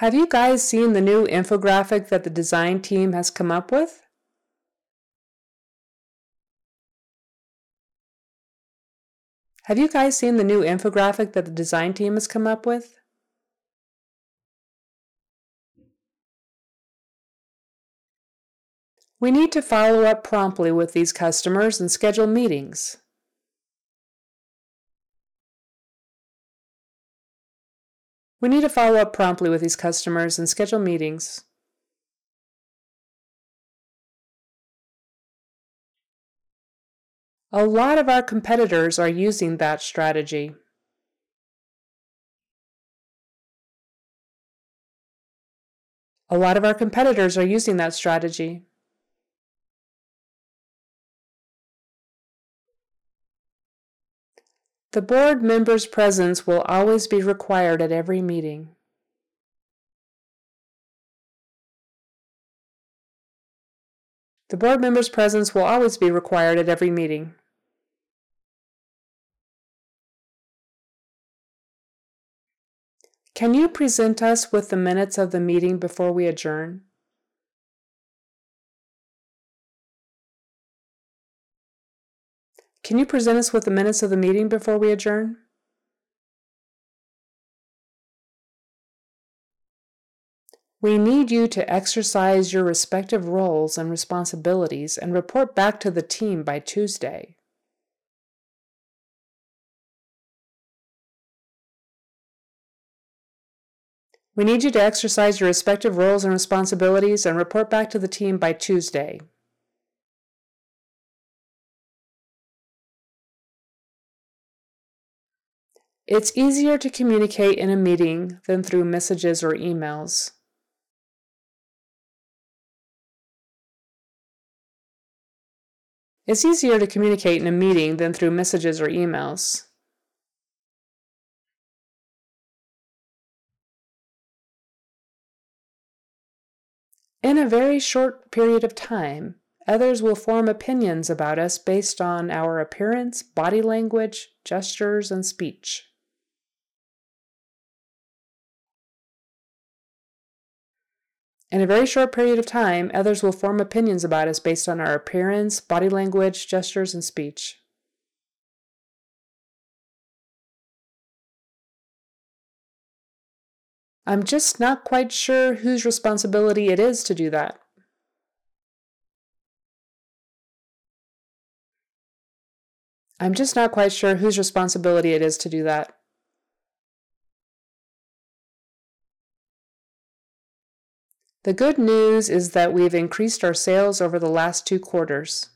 Have you guys seen the new infographic that the design team has come up with? Have you guys seen the new infographic that the design team has come up with? We need to follow up promptly with these customers and schedule meetings. We need to follow up promptly with these customers and schedule meetings. A lot of our competitors are using that strategy. A lot of our competitors are using that strategy. The board member's presence will always be required at every meeting. The board member's presence will always be required at every meeting. Can you present us with the minutes of the meeting before we adjourn? Can you present us with the minutes of the meeting before we adjourn? We need you to exercise your respective roles and responsibilities and report back to the team by Tuesday. We need you to exercise your respective roles and responsibilities and report back to the team by Tuesday. It's easier to communicate in a meeting than through messages or emails. It's easier to communicate in a meeting than through messages or emails. In a very short period of time, Others will form opinions about us based on our appearance, body language, gestures, and speech. In a very short period of time, others will form opinions about us based on our appearance, body language, gestures, and speech. I'm just not quite sure whose responsibility it is to do that. I'm just not quite sure whose responsibility it is to do that. The good news is that we've increased our sales over the last two quarters.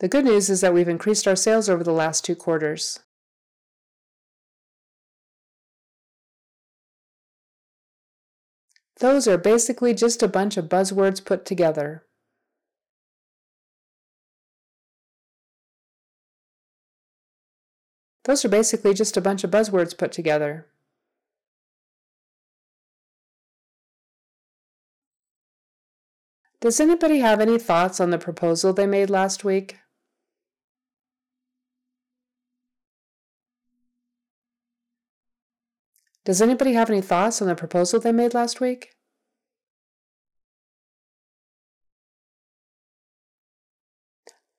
The good news is that we've increased our sales over the last two quarters. Those are basically just a bunch of buzzwords put together. Those are basically just a bunch of buzzwords put together. Does anybody have any thoughts on the proposal they made last week? Does anybody have any thoughts on the proposal they made last week?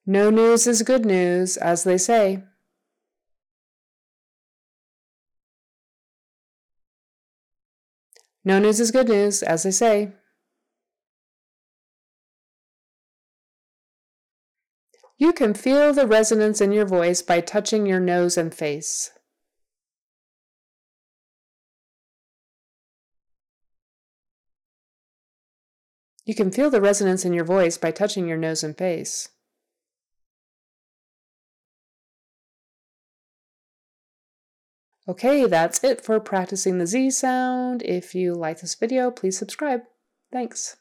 No news is good news, as they say. No news is good news, as they say. You can feel the resonance in your voice by touching your nose and face. You can feel the resonance in your voice by touching your nose and face. Okay, that's it for practicing the Z sound. If you like this video, please subscribe. Thanks.